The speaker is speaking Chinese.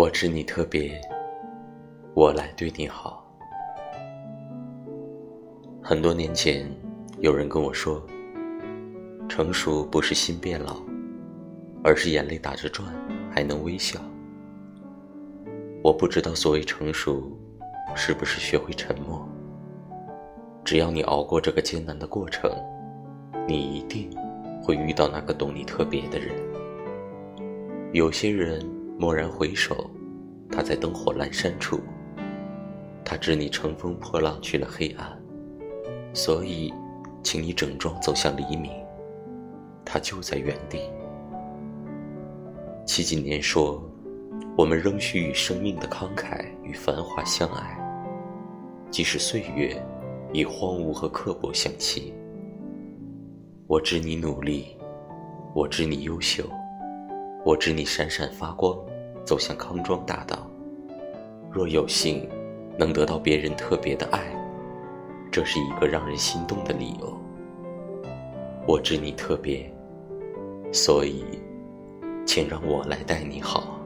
我知你特别，我来对你好。很多年前，有人跟我说，成熟不是心变老，而是眼泪打着转还能微笑。我不知道所谓成熟，是不是学会沉默？只要你熬过这个艰难的过程，你一定会遇到那个懂你特别的人。有些人。蓦然回首，他在灯火阑珊处。他知你乘风破浪去了黑暗，所以，请你整装走向黎明。他就在原地。七几年说：“我们仍需与生命的慷慨与繁华相爱，即使岁月以荒芜和刻薄相欺。”我知你努力，我知你优秀，我知你闪闪发光。走向康庄大道，若有幸能得到别人特别的爱，这是一个让人心动的理由。我知你特别，所以，请让我来待你好。